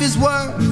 Life is worth.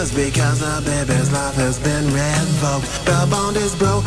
Because a baby's life has been revoked. The bond is broke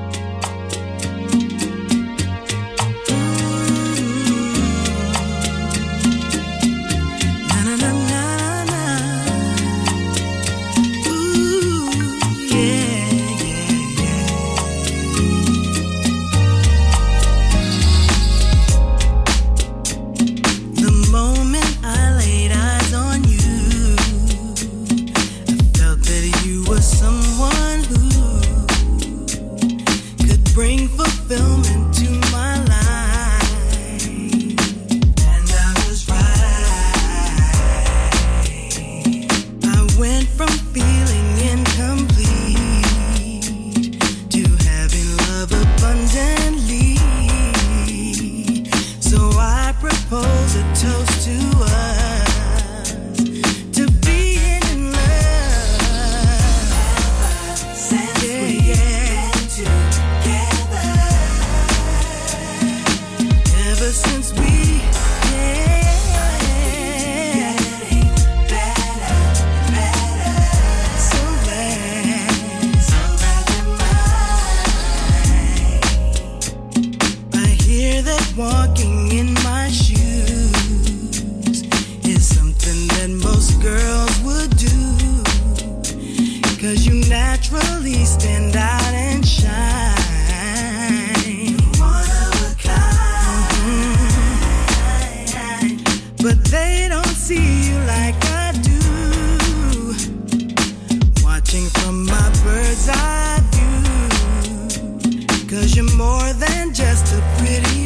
You're more than just a pretty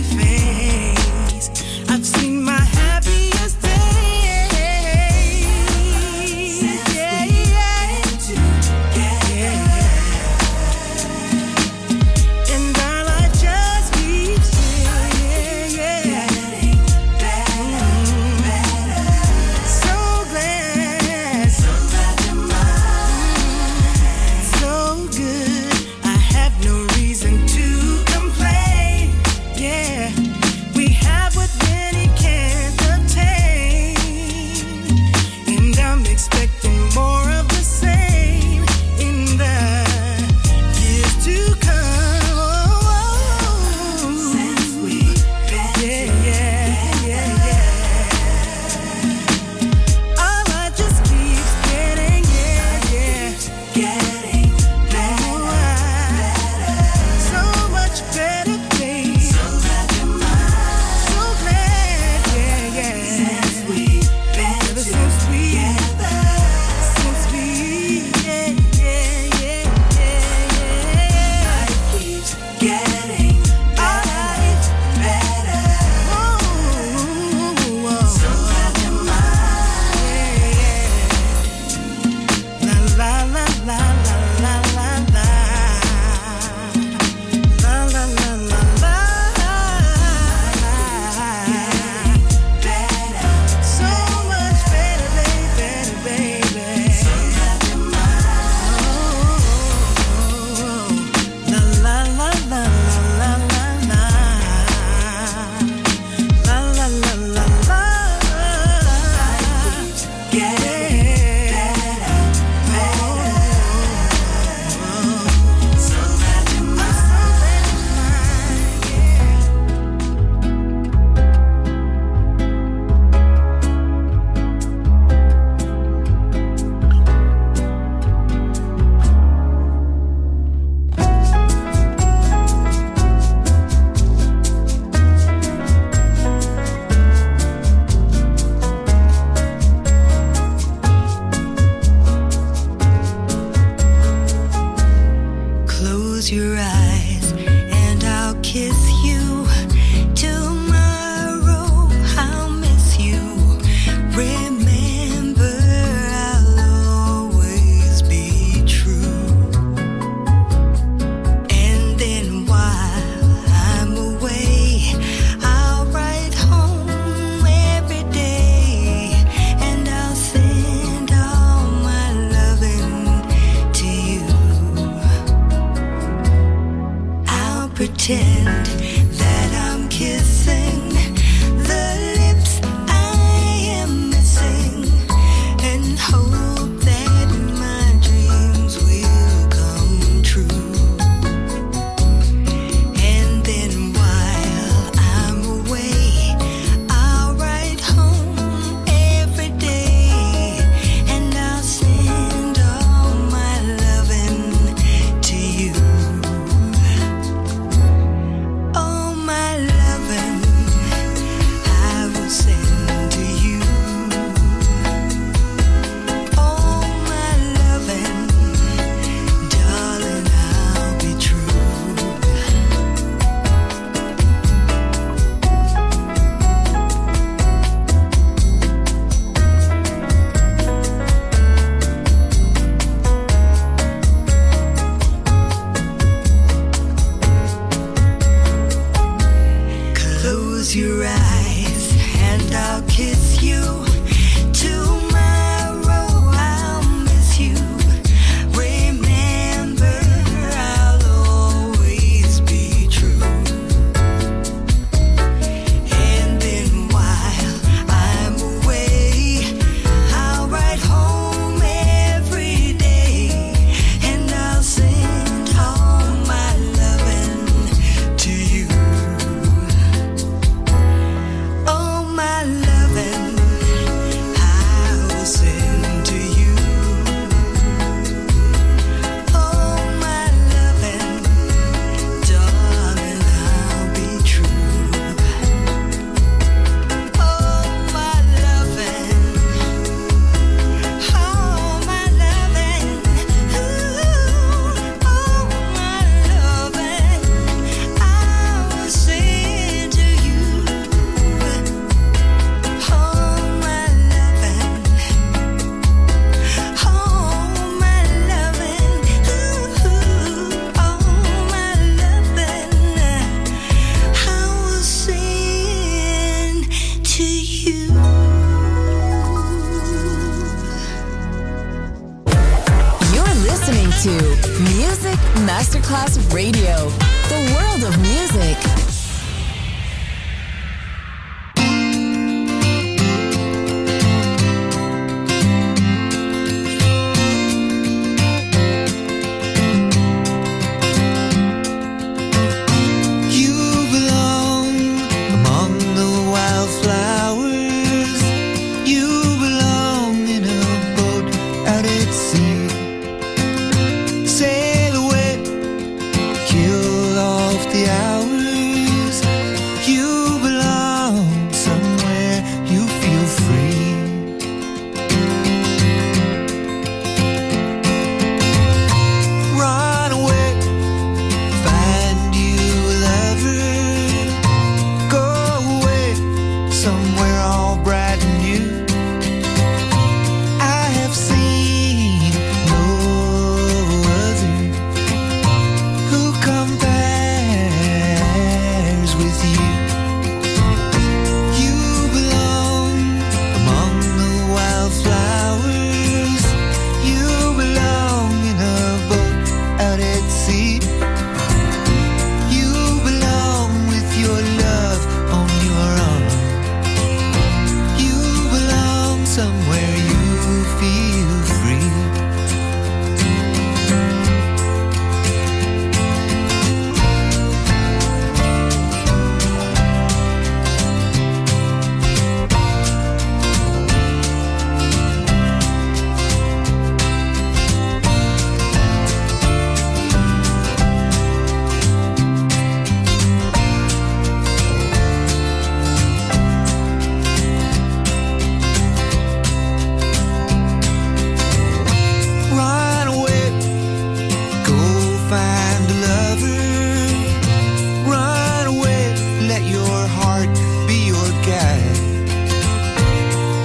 your heart, be your guide.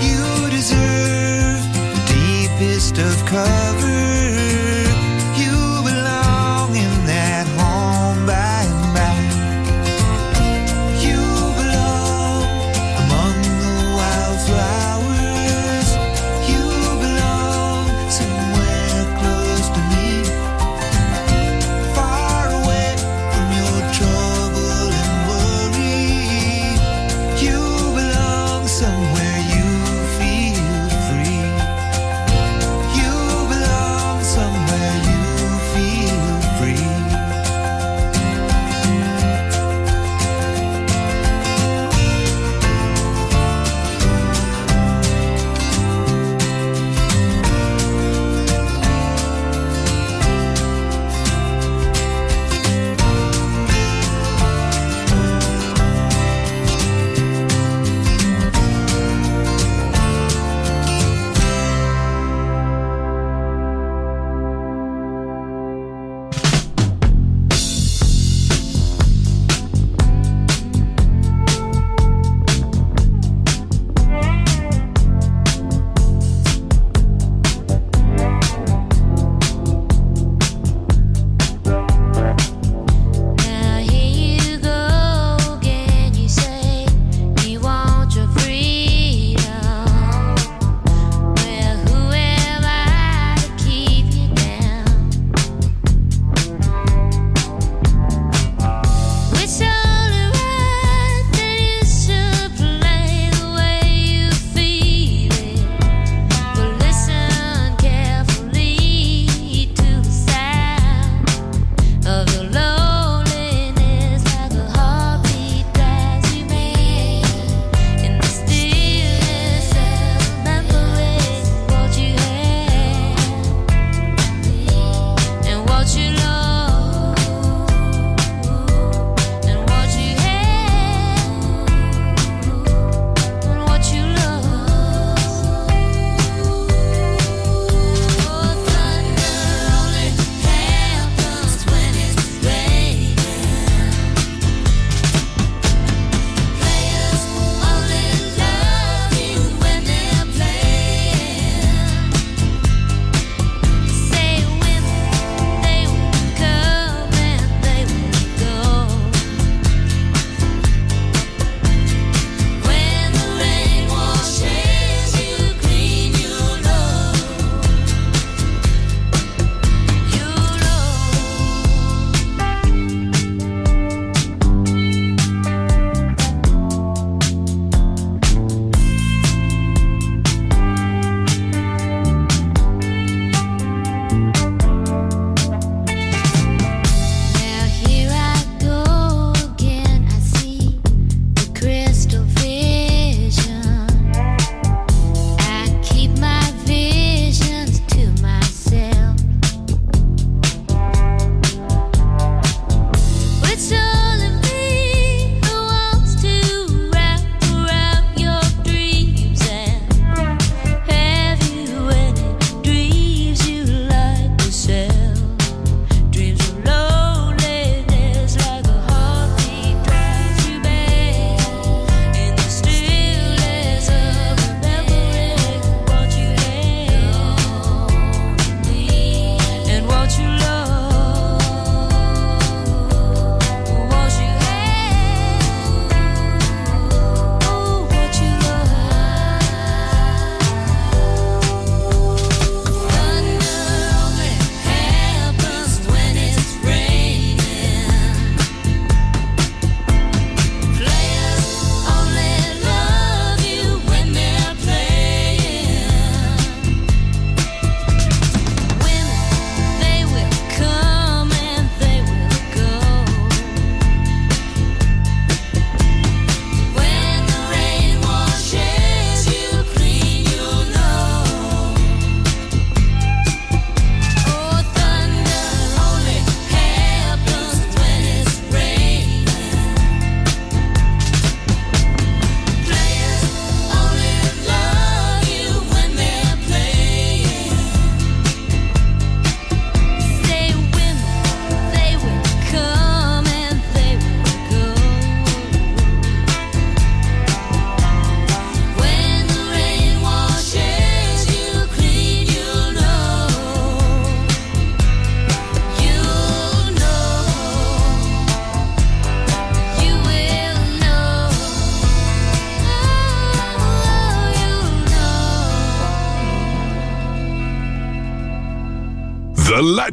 You deserve the deepest of cover.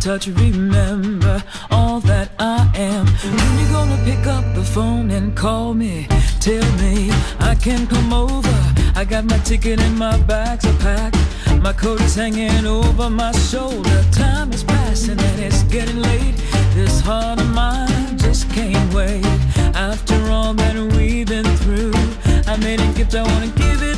touch, remember all that I am. When you gonna pick up the phone and call me? Tell me I can come over. I got my ticket and my bags are packed. My coat is hanging over my shoulder. Time is passing and it's getting late. This heart of mine just can't wait. After all that we've been through, I made a gift I wanna give it.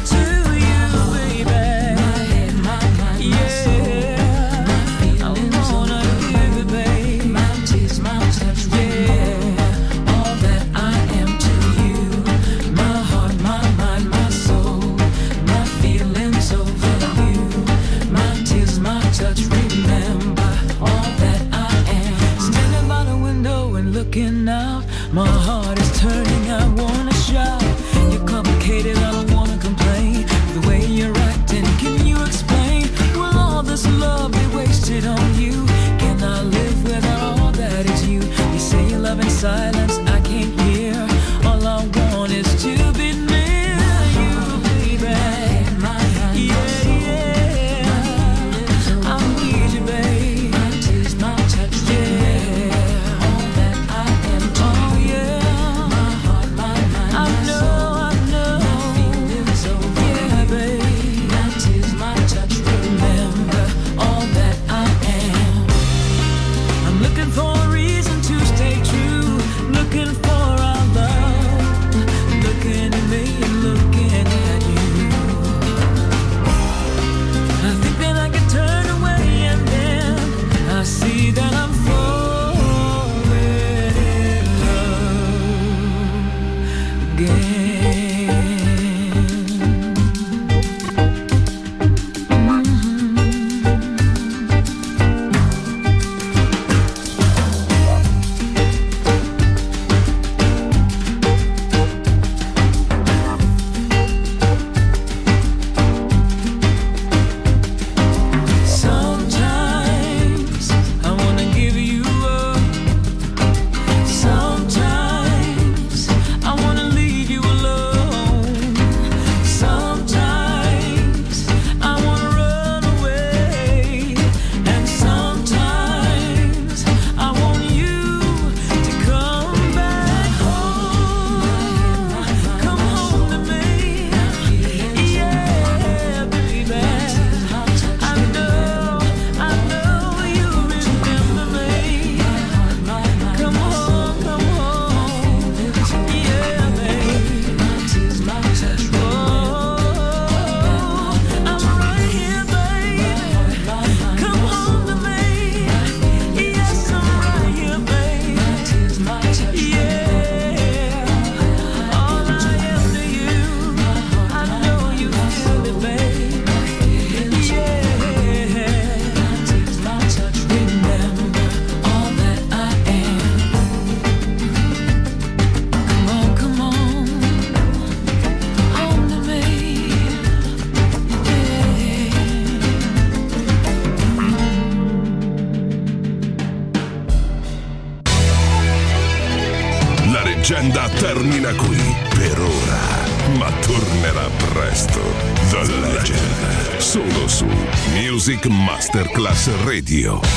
Radio.